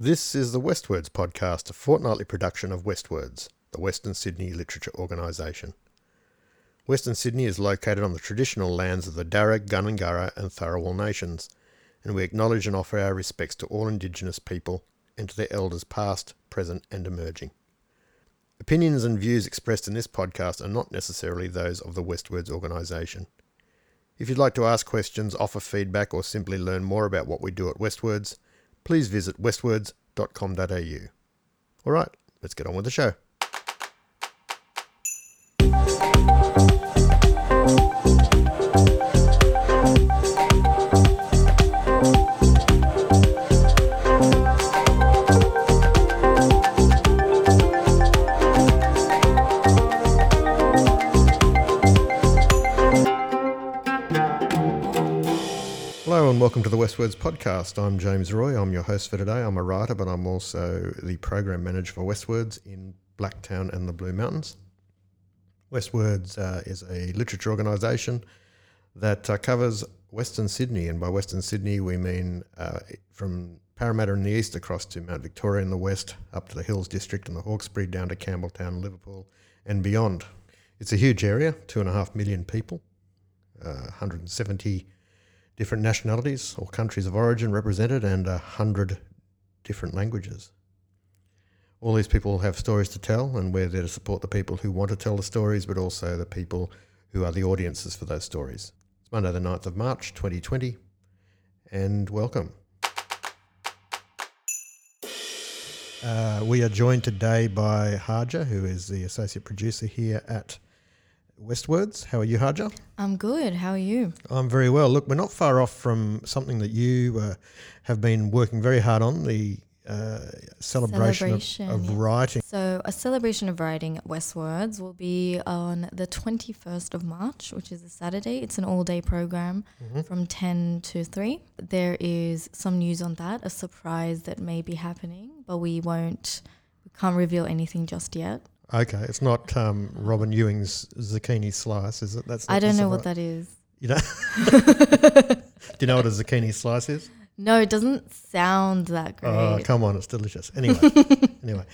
This is the WestWords podcast, a fortnightly production of WestWords, the Western Sydney Literature Organisation. Western Sydney is located on the traditional lands of the Darug, Gundungurra, and Tharawal nations, and we acknowledge and offer our respects to all Indigenous people and to their elders past, present, and emerging. Opinions and views expressed in this podcast are not necessarily those of the WestWords organisation. If you'd like to ask questions, offer feedback, or simply learn more about what we do at WestWords, please visit westwords.com.au. All right, let's get on with the show. Hello and welcome to the WestWords podcast. I'm James Roy. I'm your host for today. I'm a writer, but I'm also the program manager for WestWords in Blacktown and the Blue Mountains. WestWords uh, is a literature organisation that uh, covers Western Sydney, and by Western Sydney we mean uh, from Parramatta in the east across to Mount Victoria in the west, up to the Hills District and the Hawkesbury, down to Campbelltown, Liverpool, and beyond. It's a huge area, two and a half million people, uh, 170 different nationalities or countries of origin represented, and a hundred different languages. All these people have stories to tell, and we're there to support the people who want to tell the stories, but also the people who are the audiences for those stories. It's Monday, the 9th of March, 2020, and welcome. Uh, we are joined today by Haja, who is the associate producer here at WestWords. How are you, Haja? I'm good. How are you? I'm very well. Look, we're not far off from something that you uh, have been working very hard on the uh, celebration, Celebration, of, of yes. writing. So, a celebration of writing at WestWords will be on the 21st of March, which is a Saturday. It's an all day program Mm-hmm. from 10 to 3. There is some news on that, a surprise that may be happening, but we won't, we can't reveal anything just yet. Okay, it's not um, Robin Ewing's zucchini slice, is it? That's I don't know what that is. You know? Do you know what a zucchini slice is? No, it doesn't sound that great. Oh, come on, it's delicious. Anyway, anyway.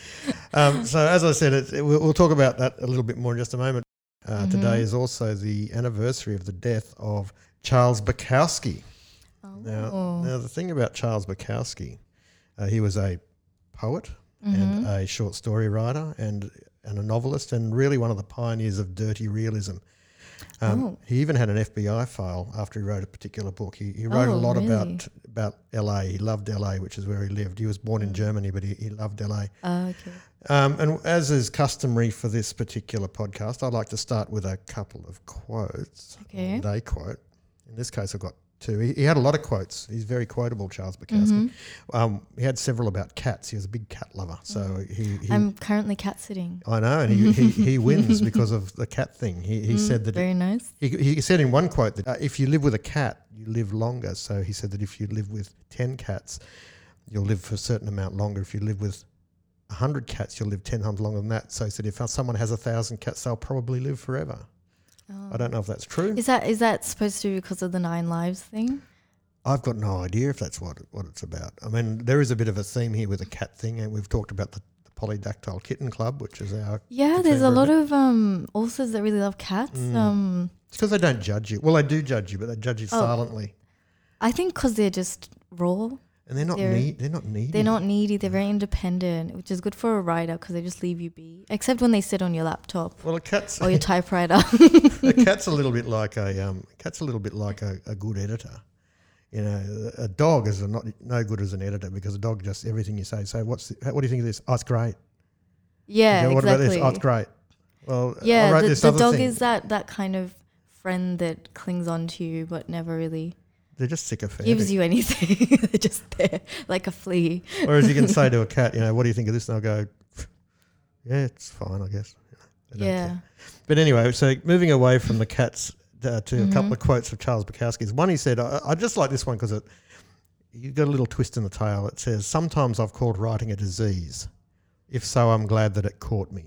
Um, so as I said, it, it- we'll, we'll talk about that a little bit more in just a moment. Uh, Today Mhm. is also the anniversary of the death of Charles Bukowski. oh. Now, now the thing about Charles Bukowski, uh, he was a poet and Mhm. a short story writer and and a novelist and really one of the pioneers of dirty realism. Um, Oh. He even had an FBI file after he wrote a particular book. He, he wrote a Oh, lot really? about about LA. He loved LA, which is where he lived. He was born in Mm. Germany, but he, he loved LA. Oh, okay. Um, and as is customary for this particular podcast, I'd like to start with a couple of quotes. Okay. They quote. In this case, I've got two. He, he had a lot of quotes. He's very quotable, Charles Bukowski. Mhm. Um, he had several about cats. He was a big cat lover. So he, he I'm currently cat sitting. I know, and he, he, he wins because of the cat thing. He, he Mm, said that very nice. he, he said in one quote that uh, if you live with a cat, you live longer. So he said that if you live with 10 cats, you'll live for a certain amount longer. If you live with 100 cats, you'll live 10 times longer than that. So he said if someone has a thousand cats, they'll probably live forever. I don't know if that's true. Is that is that supposed to be because of the nine lives thing? I've got no idea if that's what what it's about. I mean, there is a bit of a theme here with the cat thing, and we've talked about the, the Polydactyl Kitten Club, which is our. Yeah, there's a lot of um authors that really love cats. Mm. Um, It's because they don't judge you. Well, they do judge you, but they judge you Oh. silently, I think because they're just raw. And they're not They're- need. They're not needy. They're not needy. They're very independent, which is good for a writer because they just leave you be. Except when they sit on your laptop Well, a cat's or your typewriter. a cat's a little bit like a um, cat's a little bit like a, a good editor. You know, a dog is not no good as an editor because a dog just everything you say. So what's the, what do you think of this? Oh, it's great. yeah, Okay, what about exactly. this? Oh, it's great. Well, I yeah, the, the dog thing. is that that kind of friend that clings on to you but never really They're just sycophantic. gives you anything. They're just there like a flea. Whereas you can say to a cat, you know, what do you think of this? And they'll go, yeah, it's fine, I guess. You know, Yeah. care. But anyway, so moving away from the cats uh, to a couple Mhm. of quotes of Charles Bukowski's. One he said, I, I just like this one because it You've got a little twist in the tail. It says, "Sometimes I've called writing a disease. If so, I'm glad that it caught me."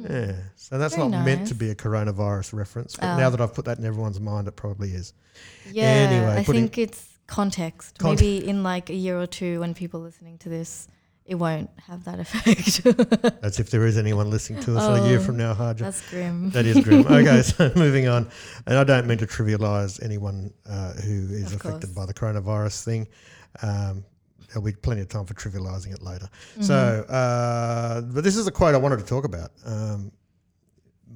Mm. Yeah, so that's Very not meant to be a coronavirus reference, but Oh. now that I've put that in everyone's mind, it probably is. Yeah, Anyway, I think it's context. Cont- Maybe in like a year or two, when people listening to this, it won't have that effect. That's if there is anyone listening to us a year Oh, from now, Haja. That's grim. That is grim. Okay, so moving on. And I don't mean to trivialise anyone uh, who is Of affected course. by the coronavirus thing. Um, there'll be plenty of time for trivialising it later. Mm-hmm. So, uh, but this is a quote I wanted to talk about. Um,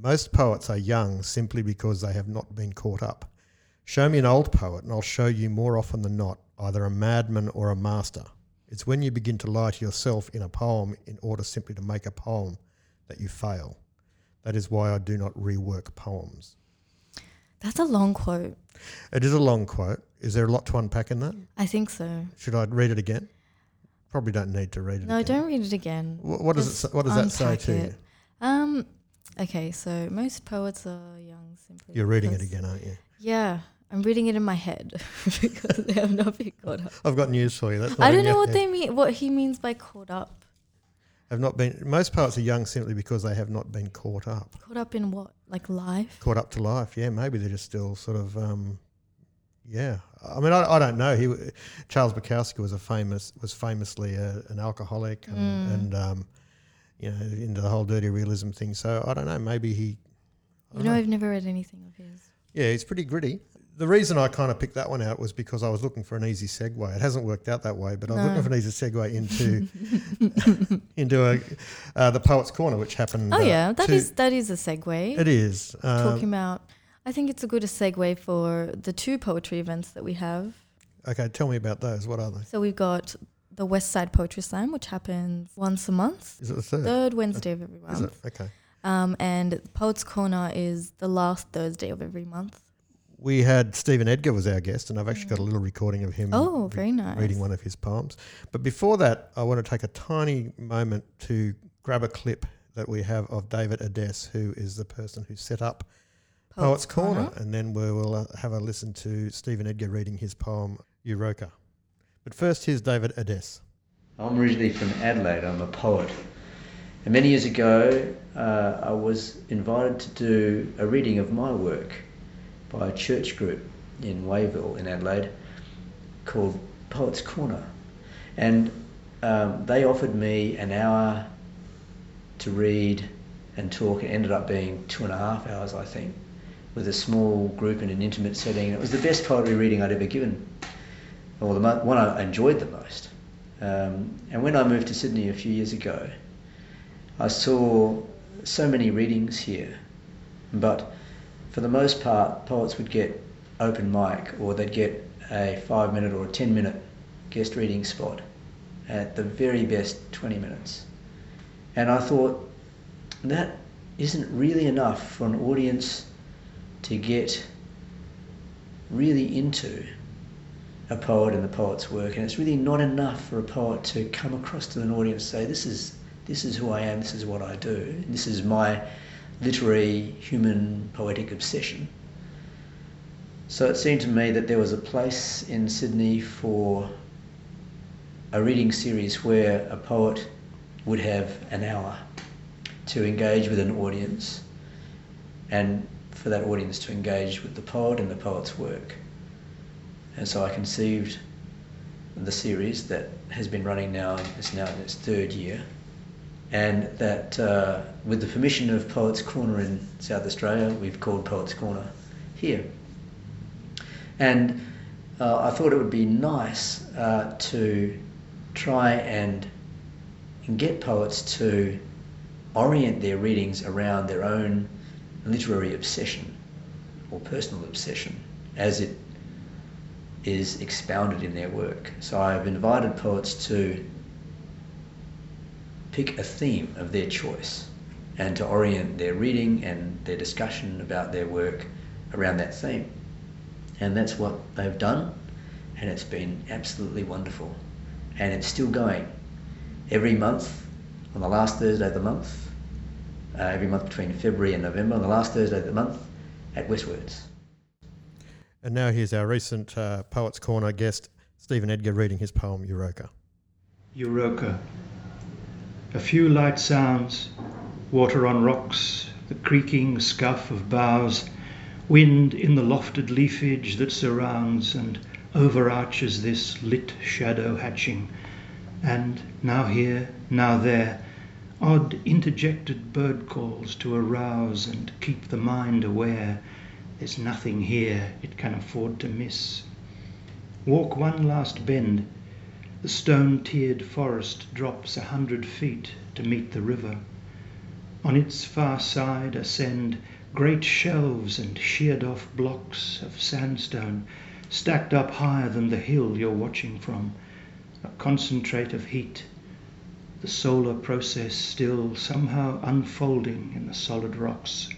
most poets are young simply because they have not been caught up. Show me an old poet, and I'll show you more often than not either a madman or a master. It's when you begin to lie to yourself in a poem in order simply to make a poem that you fail. That is why I do not rework poems. That's a long quote. It is a long quote. Is there a lot to unpack in that? I think so. Should I read it again? Probably don't need to read it No, again. don't read it again. Wh- What does it? What does that say to you? it. Um, okay, so most poets are young simply. You're reading it again, aren't you? Yeah, I'm reading it in my head because they have not been caught up. I've got news for you. That's I don't know what head. they mean. What he means by caught up. have not been. Most poets are young simply because they have not been caught up. Caught up in what? Like life? Caught up to life. Yeah, maybe they're just still sort of. Um, yeah, I mean, I, I don't know. He Charles Bukowski was a famous was famously a, an alcoholic and, Mm. and um, you know into the whole dirty realism thing. So I don't know. Maybe he. You don't know, I've never read anything of his. Yeah, he's pretty gritty. The reason I kind of picked that one out was because I was looking for an easy segue. It hasn't worked out that way, but I was No. looking for an easy segue into into a, uh, the Poets Corner, which happened. Oh uh, yeah, that is that is a segue. It is. Um, Talking about, I think it's a good segue for the two poetry events that we have. okay, tell me about those. What are they? So we've got the West Side Poetry Slam, which happens once a month, Is it the third? third Wednesday of every month. Is it? Okay. Um, and Poets Corner is the last Thursday of every month. We had Stephen Edgar was our guest, and I've actually got a little recording of him Oh, re- very nice. reading one of his poems. But before that, I want to take a tiny moment to grab a clip that we have of David Ades, who is the person who set up Poets Corner, and then we will uh, have a listen to Stephen Edgar reading his poem Euroka. But first, here's David Ades. I'm originally from Adelaide. I'm a poet. And many years ago, uh, I was invited to do a reading of my work by a church group in Wayville in Adelaide called Poets Corner. And um, they offered me an hour to read and talk. It ended up being two and a half hours, I think, with a small group in an intimate setting. It was the best poetry reading I'd ever given, or the mo- one I enjoyed the most. Um, and when I moved to Sydney a few years ago, I saw so many readings here, but for the most part, poets would get open mic or they'd get a five minute or a ten minute guest reading spot at the very best 20 minutes. And I thought that isn't really enough for an audience to get really into a poet and the poet's work, and it's really not enough for a poet to come across to an audience and say, "This is this is who I am. This is what I do. This is my literary, human, poetic obsession." So it seemed to me that there was a place in Sydney for a reading series where a poet would have an hour to engage with an audience, and for that audience to engage with the poet and the poet's work. And so I conceived the series that has been running now, it's now in its third year, and that uh, with the permission of Poets Corner in South Australia, we've called Poets Corner here. And uh, I thought it would be nice uh, to try and, and get poets to orient their readings around their own literary obsession or personal obsession as it is expounded in their work. So I've invited poets to pick a theme of their choice and to orient their reading and their discussion about their work around that theme. And that's what they've done, and it's been absolutely wonderful. And it's still going. Every month, on the last Thursday of the month, uh, every month between February and November, on the last Thursday of the month, at WestWords. And now here's our recent uh, Poets Corner guest, Stephen Edgar, reading his poem Euroka. Euroka. A few light sounds, water on rocks, the creaking scuff of boughs, wind in the lofted leafage that surrounds, and overarches this lit shadow hatching, and now here, now there, odd interjected bird calls to arouse and keep the mind aware. There's nothing here it can afford to miss. Walk one last bend. The stone tiered forest drops a hundred feet to meet the river. On its far side ascend great shelves and sheared off blocks of sandstone stacked up higher than the hill you're watching from, a concentrate of heat, the solar process still somehow unfolding in the solid rocks.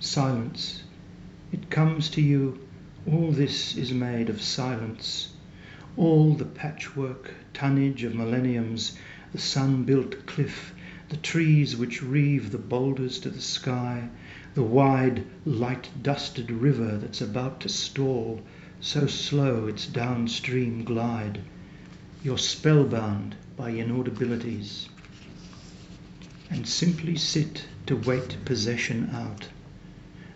Silence. It comes to you all this is made of silence. All the patchwork tonnage of millenniums, the sun built cliff, the trees which reeve the boulders to the sky, the wide, light dusted river that's about to stall, so slow its downstream glide. You're spellbound by inaudibilities. And simply sit to wait possession out.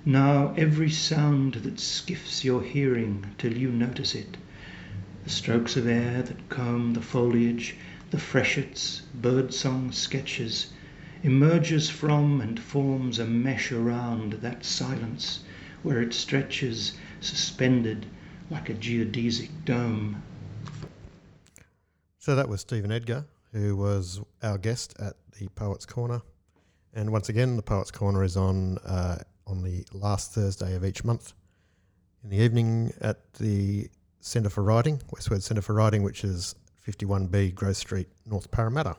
Now every sound that skiffs your hearing till you notice it, the strokes of air that comb the foliage, the freshets, birdsong sketches, emerges from and forms a mesh around that silence where it stretches suspended like a geodesic dome. So that was Stephen Edgar, who was our guest at the Poets Corner. And once again, the Poets Corner is on uh, on the last Thursday of each month in the evening at the Centre for Writing, Westward Centre for Writing, which is 51B Grove Street, North Parramatta.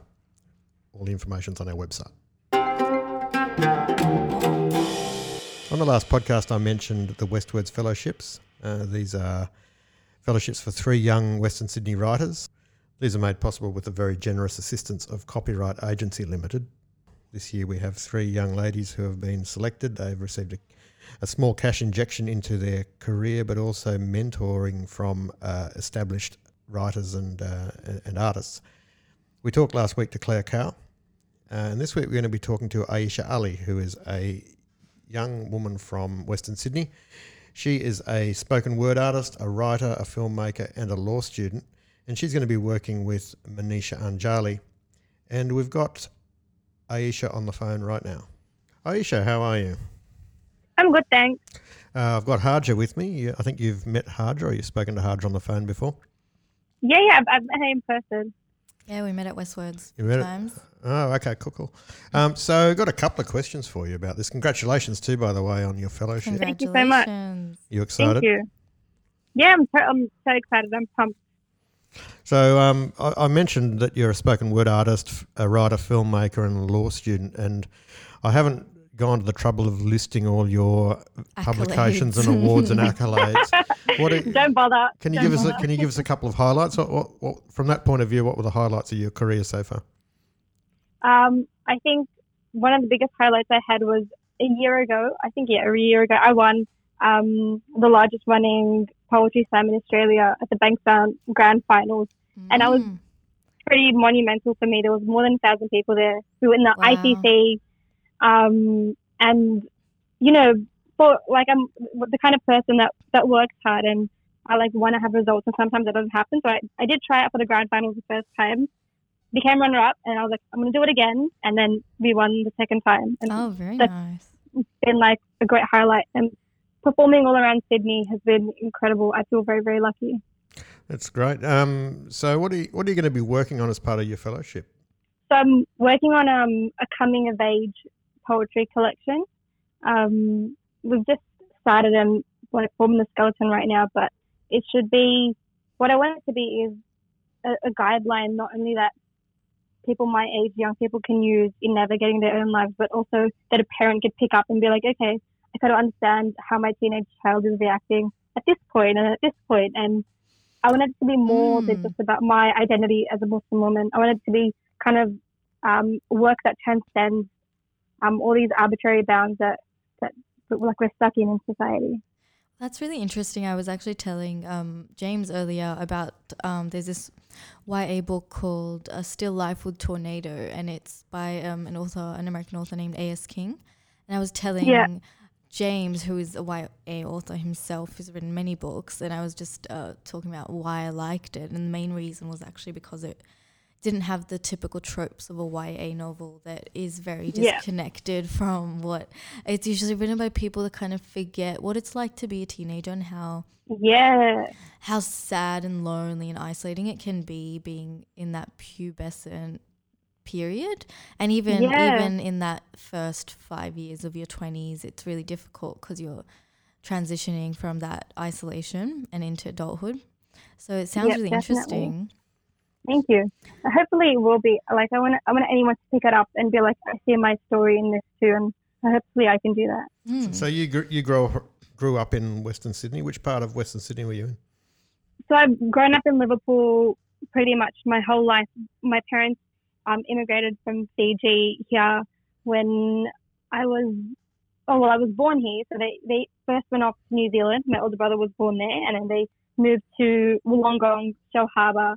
All the information's on our website. On the last podcast, I mentioned the WestWords Fellowships. Uh, these are fellowships for three young Western Sydney writers. These are made possible with the very generous assistance of Copyright Agency Limited. This year, we have three young ladies who have been selected. They've received a, a small cash injection into their career, but also mentoring from uh, established writers and, uh, and artists. We talked last week to Claire Cow, uh, and this week we're going to be talking to Aishah Ali, who is a young woman from Western Sydney. She is a spoken word artist, a writer, a filmmaker, and a law student. And she's going to be working with Manisha Anjali. And we've got Aishah on the phone right now. Aishah, how are you? I'm good, thanks. Uh, I've got Harja with me. I think you've met Harja or you've spoken to Harja on the phone before. Yeah, yeah, I've, I've met her in person. Yeah, we met at WestWords You met it? times. Oh, okay, cool, cool. Um, so, I've got a couple of questions for you about this. Congratulations, too, by the way, on your fellowship. Thank you so much. Congratulations. You excited? Thank you. Yeah, I'm, so- I'm so excited. I'm pumped. So um, I, I mentioned that you're a spoken word artist, a writer, filmmaker, and a law student, and I haven't gone to the trouble of listing all your publications and awards and accolades. What are, Don't bother. can you Don't give us? A, can you give us a couple of highlights? What, what, what, from that point of view, what were the highlights of your career so far? Um, I think one of the biggest highlights I had was a year ago. I think yeah, a year ago, I won um, the largest running poetry slam in Australia at the Bankstown Grand Finals. And I was- Mm. Pretty monumental for me. There was more than a thousand people there who were in the Wow. ICC, um, and you know, for like I'm the kind of person that that works hard and I like want to have results, and sometimes that doesn't happen. So I, I did try out for the grand finals the first time, became runner up, and I was like, I'm gonna do it again, and then we won the second time, and Oh, very That's- nice. it's been like a great highlight. And performing all around Sydney has been incredible. I feel very very lucky. That's great. Um, so what are you, what are you going to be working on as part of your fellowship? So I'm working on um, a coming of age poetry collection. Um, we've just started and like forming the skeleton right now, but it should be what I want it to be is a, a guideline, not only that people my age, young people can use in navigating their own lives, but also that a parent could pick up and be like, okay, I kind of understand how my teenage child is reacting at this point and at this point, and I wanted it to be more than Mm. just about my identity as a Muslim woman. I wanted it to be kind of um, work that transcends um, all these arbitrary bounds that, that like we're stuck in in society. That's really interesting. I was actually telling um, James earlier about um, there's this YA book called A Still Life with Tornado, and it's by um, an author, an American author named A.S. King. And I was telling Yeah. James, who is a YA author himself, has written many books, and I was just uh, talking about why I liked it, and the main reason was actually because it didn't have the typical tropes of a YA novel that is very Yeah. disconnected from what it's usually written by people that kind of forget what it's like to be a teenager and how Yeah. how sad and lonely and isolating it can be being in that pubescent period and even Yeah. even in that first 5 years of your 20s it's really difficult cuz you're transitioning from that isolation and into adulthood so it sounds Yep, really definitely. interesting Thank you. Hopefully, it will be like I want. I want anyone to pick it up and be like, I see my story in this too, and hopefully, I can do that. Mm. So you gr- you grow grew up in Western Sydney. Which part of Western Sydney were you in? So I've grown up in Liverpool pretty much my whole life. My parents um, immigrated from Fiji here when I was. Oh well, I was born here. So they they first went off to New Zealand. My older brother was born there, and then they moved to Wollongong, Shell Harbour,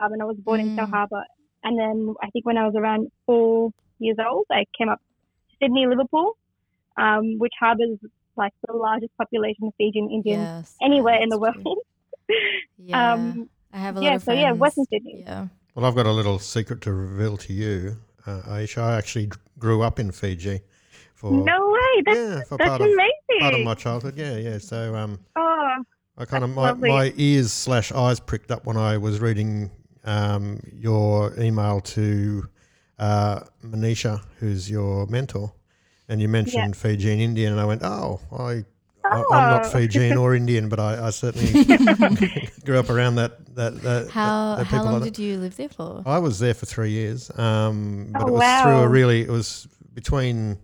um, and I was born in Shell Mm. Harbour. And then I think when I was around four years old, I came up to Sydney, Liverpool, um, which harbours like the largest population of Fijian Indians yes anywhere in the world. yeah um, i have a lot yeah, of so friends yeah, Western Sydney. yeah Well, I've got a little secret to reveal to you, uh, Aishah. I actually grew up in Fiji for No way, that's, yeah for that's part of amazing. part of my childhood. Yeah, yeah. So um, oh, I kind of my, lovely. my ears slash eyes pricked up when I was reading um, your email to uh, Manisha, who's your mentor, and you mentioned Fiji and Indian, and I went, oh, I. I- I'm not Oh. Fijian or Indian, but I, I certainly grew up around that that, that how that how people long did you live there for I was there for three years, um, but Oh, it was through a really it was between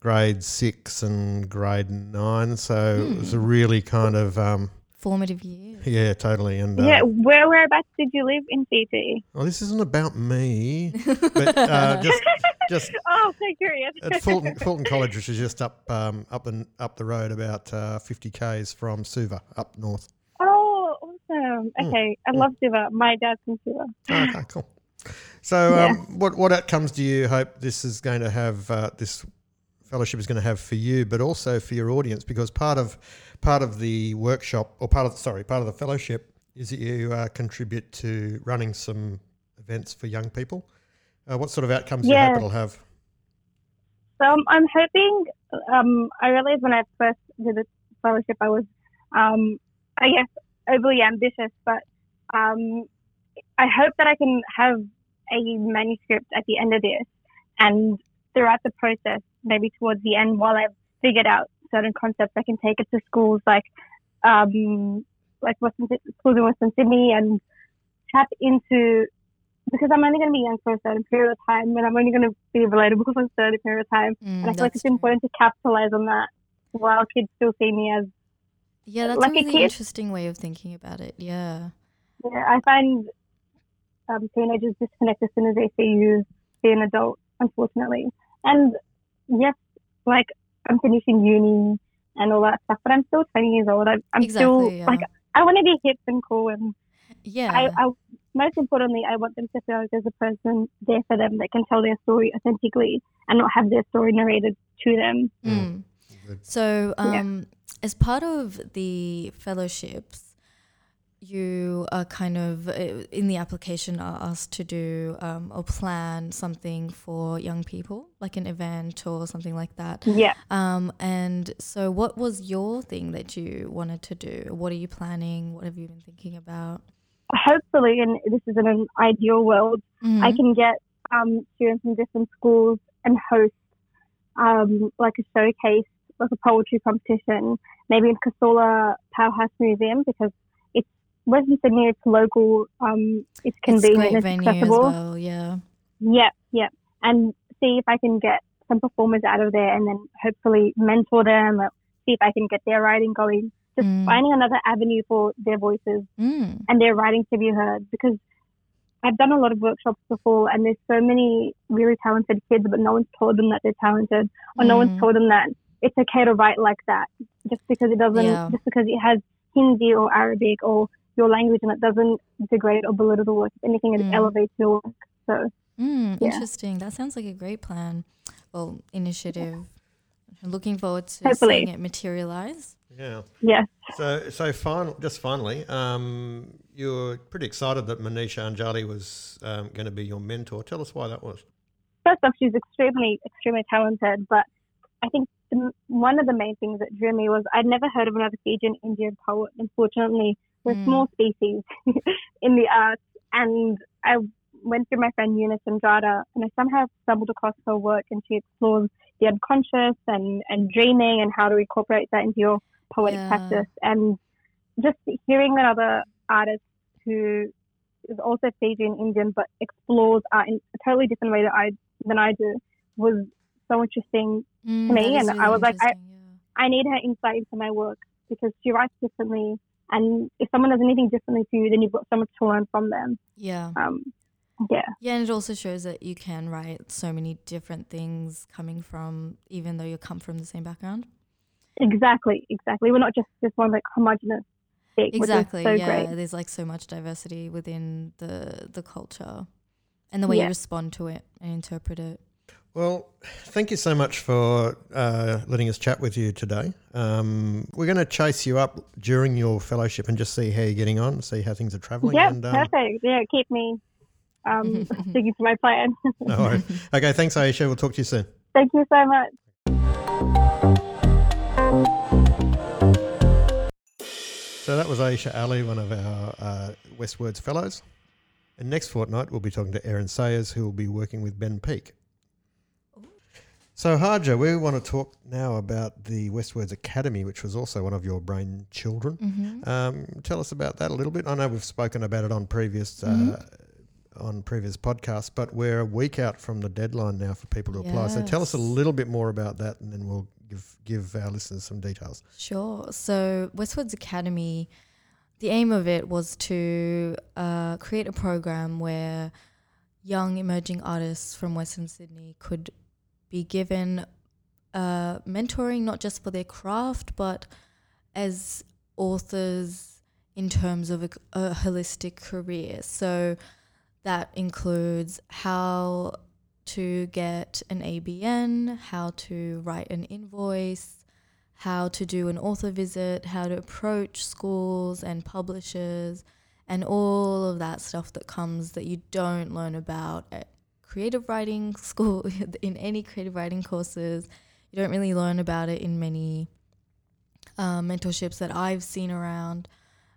grade six and grade nine, so it was a Hmm. really kind of um, formative years yeah, totally. And uh, yeah. Where whereabouts did you live in Fiji? well, this isn't about me, but uh, just just oh, so curious. at Fulton Fulton College, which is just up um, up and up the road about uh, fifty k's from Suva, up north. oh, awesome. Mm, Okay, I love Suva. My dad's from Suva. Okay, cool. So, Yeah. um, what what outcomes do you hope this is going to have? Uh, this fellowship is going to have for you, but also for your audience, because part of part of the workshop, or part of sorry, part of the fellowship is that you uh, contribute to running some events for young people. Uh, what sort of outcomes do you hope it'll have? So I'm, I'm hoping. Um, I realized when I first did the fellowship, I was, um, I guess, overly ambitious. But um, I hope that I can have a manuscript at the end of this, and throughout the process, maybe towards the end, while I've figured out certain concepts, I can take it to schools like, um, like Western schools in Western Sydney, and tap into because I'm only going to be young for a certain period of time, and I'm only going to be relatable for a certain period of time. Mm, And I feel like it's true. important to capitalize on that while kids still see me as. Yeah, that's like a really interesting way of thinking about it. Yeah. Yeah, I find um, teenagers disconnect as soon as they see you be an adult, unfortunately. And yes, like I'm finishing uni and all that stuff, but I'm still 20 years old. I, I'm still yeah. like I want to be hip and cool, and Yeah. I, I most importantly, I want them to feel like there's a person there for them that can tell their story authentically and not have their story narrated to them. Mm. Good. So, Yeah. um, as part of the fellowships, you are kind of uh, in the application are asked to do um, or plan something for young people, like an event or something like that. Yeah. Um, and so, what was your thing that you wanted to do? What are you planning? What have you been thinking about? Hopefully, and this is in an ideal world, I Mhm. can get um, students from different schools and host um, like a showcase, like a poetry competition, maybe in Casula Powerhouse Museum because Western Sydney. It's local. Um, it's convenient. It's venue accessible. as well. Yeah. Yep, yep. And see if I can get some performers out of there, and then hopefully mentor them. Or see if I can get their writing going. Just Mm. finding another avenue for their voices Mm. and their writing to be heard because I've done a lot of workshops before and there's so many really talented kids but no one's told them that they're talented or no Mm. one's told them that it's okay to write like that just because it doesn't Yeah. just because it has Hindi or Arabic or your language and it doesn't degrade or belittle the work. If anything it Mm. elevates your work. So Mm, Yeah. Interesting. That sounds like a great plan. Well, initiative. Looking forward to Hopefully. seeing it materialize. Yeah. Yeah. So, so final, just finally, um, you're pretty excited that Manisha Anjali was um, going to be your mentor. Tell us why that was. First off, she's extremely, extremely talented, but I think the, one of the main things that drew me was I'd never heard of another Fijian Indian poet. Unfortunately, we're Mm. small species in the arts, and I went through my friend Eunice Andrada, and I somehow stumbled across her work, and she explores the unconscious and, and dreaming and how to incorporate that into your poetic Yeah. practice. And just hearing another artist who is also Fijian Indian but explores art in a totally different way that I than I do was so interesting. Mm, me, that is and I was like, I- yeah. I need her insight into my work because she writes differently, and if someone does anything differently to you, then you've got so much to learn from them. Yeah. Um, yeah, Yeah, and it also shows that you can write so many different things coming from, even though you come from the same background. exactly, exactly. We're not just just one like homogenous thing, Exactly. so yeah, great. there's like so much diversity within the the culture, and the way you respond to it and interpret it. Well, thank you so much for uh, letting us chat with you today. Um, we're going to chase you up during your fellowship and just see how you're getting on, see how things are travelling. Yeah, um, perfect. Yeah, keep me um, sticking to my plan. no worries. Okay, thanks, Aishah. We'll talk to you soon. Thank you so much. So that was Aishah Ali, one of our uh, WestWords fellows. And next fortnight, we'll be talking to Aaron Sayers, who will be working with Ben Peek. So, Harja, we want to talk now about the WestWords Academy, which was also one of your brain children. Mm-hmm. Um, tell us about that a little bit. I know we've spoken about it on previous uh, Mhm. on previous podcasts, but we're a week out from the deadline now for people to apply. So, tell us a little bit more about that, and then we'll give give our listeners some details. Sure. So WestWords Academy, the aim of it was to uh, create a program where young emerging artists from Western Sydney could be given uh, mentoring, not just for their craft, but as authors in terms of a, a holistic career. So that includes how to get an ABN, how to write an invoice, how to do an author visit, how to approach schools and publishers, and all of that stuff that comes that you don't learn about creative writing school, in any creative writing courses. You don't really learn about it in many uh, mentorships that I've seen around.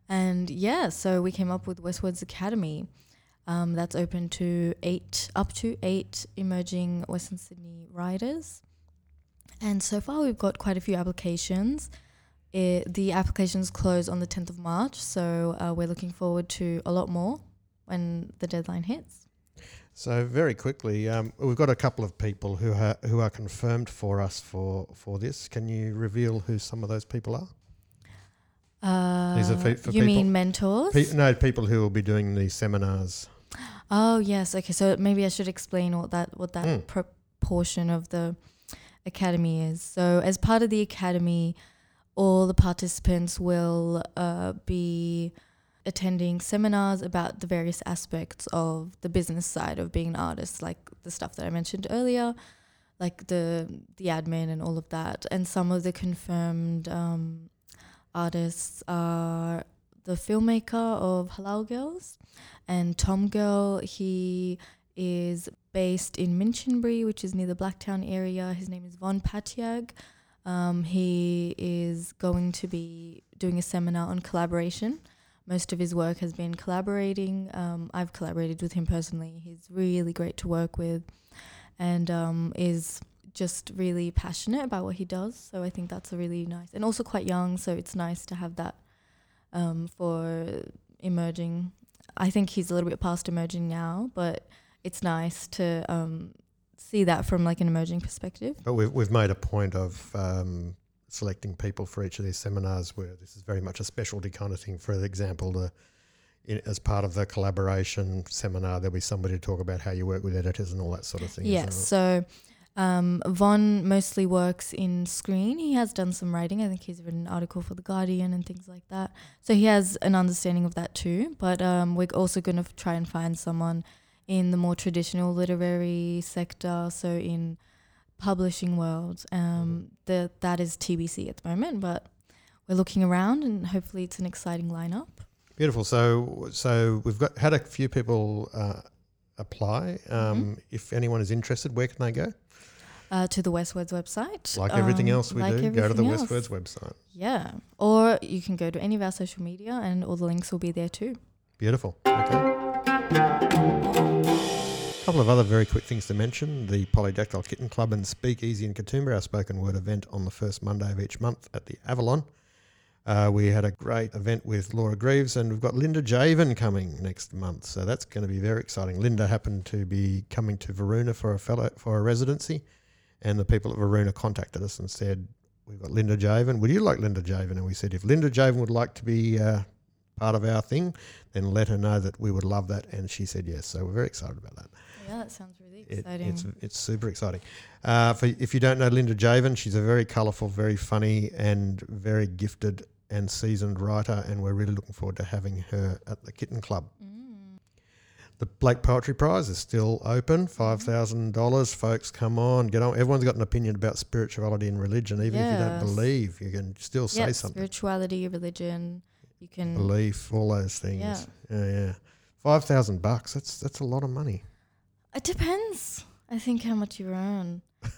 And yeah, so we came up with WestWords Academy. Um, that's open to eight, up to eight emerging Western Sydney writers. And so far, we've got quite a few applications. It, the applications close on the 10th of March, so uh, we're looking forward to a lot more when the deadline hits. So very quickly, um, we've got a couple of people who ha- who are confirmed for us for for this. Can you reveal who some of those people are? Uh, These are fe- for you people- mean mentors? Pe- no, people who will be doing the seminars. Oh yes, okay. So maybe I should explain what that what that Mm. proportion of the academy is. So as part of the academy, all the participants will uh, be attending seminars about the various aspects of the business side of being an artist, like the stuff that I mentioned earlier, like the the admin and all of that. And some of the confirmed um, artists are the filmmaker of Halal Girls and Tom Girl. He is based in Minchinbury, which is near the Blacktown area. His name is Vonne Patiag. Um, he is going to be doing a seminar on collaboration. Most of his work has been collaborating. Um, I've collaborated with him personally. He's really great to work with and um, is just really passionate about what he does. So I think that's a really nice and also quite young. So it's nice to have that um, for emerging. I think he's a little bit past emerging now, but it's nice to um, see that from like an emerging perspective. But we've we've made a point of um, selecting people for each of these seminars where this is very much a specialty kind of thing. For example, the in, as part of the collaboration seminar, there'll be somebody to talk about how you work with editors and all that sort of thing. Yes. So um, Vonne mostly works in screen. He has done some writing. I think he's written an article for The Guardian and things like that. So he has an understanding of that too. But um, we're also going to try and find someone in the more traditional literary sector. So in publishing world. Um, the, that is TBC at the moment, but we're looking around and hopefully it's an exciting lineup. Beautiful. So, so we've got had a few people uh, apply. Um, If anyone is interested, where can they go? Uh, to the WestWords website. Like everything Um, else we like do, go to the else. WestWords website. Yeah. Or you can go to any of our social media and all the links will be there too. Beautiful. Okay. A couple of other very quick things to mention. The Polydactyl Kitten Club and Speakeasy in Katoomba, our spoken word event on the first Monday of each month at the Avalon. Uh, we had a great event with Laura Greaves, and we've got Linda Jaivin coming next month, so that's going to be very exciting. Linda happened to be coming to Varuna for a fellow for a residency, and the people at Varuna contacted us and said, "We've got Linda Jaivin. Would you like Linda Jaivin?" And we said, "If Linda Jaivin would like to be uh, part of our thing, then let her know that we would love that." And she said yes. So we're very excited about that. Yeah, that sounds really It, exciting. it's it's super exciting. Uh, for if you don't know Linda Jaivin, she's a very colourful, very funny, and very gifted and seasoned writer, and we're really looking forward to having her at the Kitten Club. Mm. The Blake Poetry Prize is still open, Mm-hmm. five thousand dollars. Folks, come on, get on. Everyone's got an opinion about spirituality and religion, even if you don't believe, you can still say yeah, something. spirituality, religion. You can. Belief, all those things. Yeah. yeah, yeah. Five thousand bucks. That's that's a lot of money. It depends. I think how much you earn.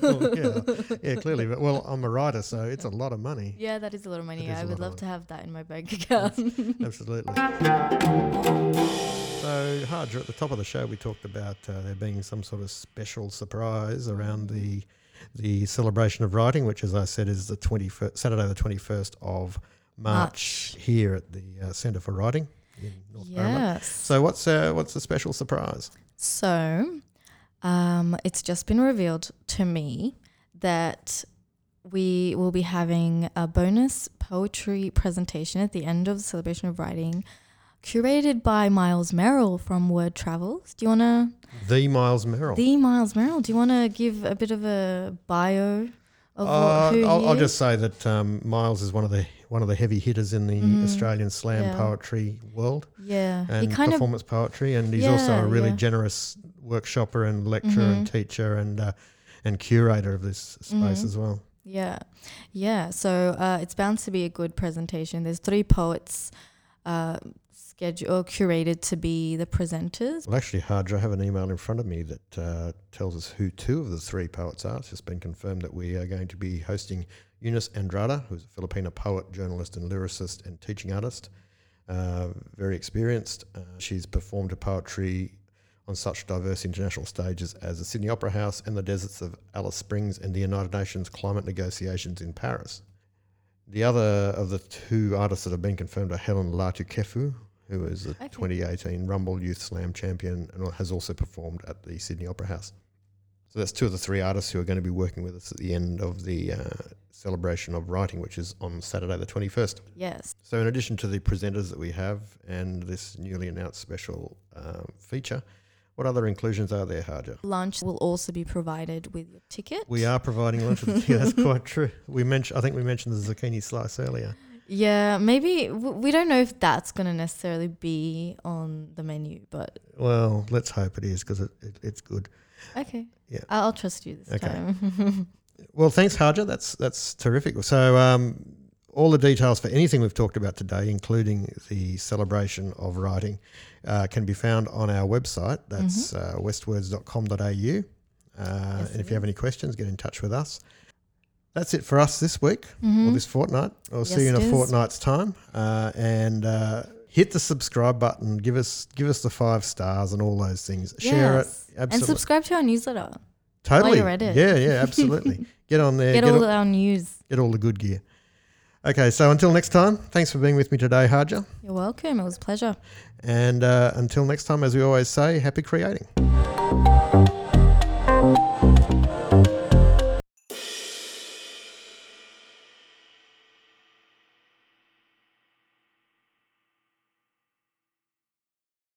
Well, yeah, yeah, clearly. But well, I'm a writer, so it's a lot of money. Yeah, that is a lot of money. I would love to have that in my bank account. Absolutely. So, Hadra, at the top of the show, we talked about uh, there being some sort of special surprise around the the celebration of writing, which, as I said, is the 21st, Saturday, the 21st of March, March. here at the uh, Centre for Writing in North Parramatta. Yes. So, what's uh, what's the special surprise? So, um, it's just been revealed to me that we will be having a bonus poetry presentation at the end of the celebration of writing, curated by Miles Merrill from Word Travels. Do you want to, The Miles Merrill. the Miles Merrill? Do you want to give a bit of a bio of Uh, what, who I'll, I'll just say that um, Miles is one of the one of the heavy hitters in the Mm, Australian slam yeah. poetry world. yeah, he and kind of performance poetry, and he's also a really yeah. generous workshopper and lecturer and Mhm. teacher and uh, and curator of this space Mhm. as well. Yeah, yeah. So uh, it's bound to be a good presentation. There's three poets uh, scheduled or curated to be the presenters. Well, actually, Hadra, I have an email in front of me that uh, tells us who two of the three poets are. It's just been confirmed that we are going to be hosting Eunice Andrada, who's a Filipino poet, journalist, and lyricist and teaching artist. Uh, very experienced. Uh, she's performed her poetry on such diverse international stages as the Sydney Opera House and the deserts of Alice Springs and the United Nations climate negotiations in Paris. The other of the two artists that have been confirmed are Helen Latukefu, who is the Okay. 2018 Rumble Youth Slam champion and has also performed at the Sydney Opera House. So that's two of the three artists who are going to be working with us at the end of the uh, celebration of writing, which is on Saturday the 21st. Yes. So, in addition to the presenters that we have and this newly announced special um, feature, what other inclusions are there, Harja? Lunch will also be provided with your ticket. We are providing lunch. with the- that's quite true. We mentioned, I think we mentioned the zucchini slice earlier. Yeah, maybe w- we don't know if that's going to necessarily be on the menu, but Well, let's hope it is because it, it, it's good. okay. Yeah. I'll, I'll trust you this Okay. time. Well, thanks, Harja. That's that's terrific. So, um, all the details for anything we've talked about today, including the celebration of writing, uh, can be found on our website. That's uh, westwords.com.au. Uh, and if you have any questions, get in touch with us. That's it for us this week or Mhm. this fortnight. I'll Yes, see you in a is. fortnight's time. Uh, and uh, hit the subscribe button. Give us give us the five stars and all those things. Share it. Absolutely. And subscribe to our newsletter. totally. you're at it. Yeah, yeah, absolutely. Get on there. Get, get all, all our news. Get all the good gear. Okay, so until next time, thanks for being with me today, Harja. You're welcome. It was a pleasure. And uh, until next time, as we always say, happy creating.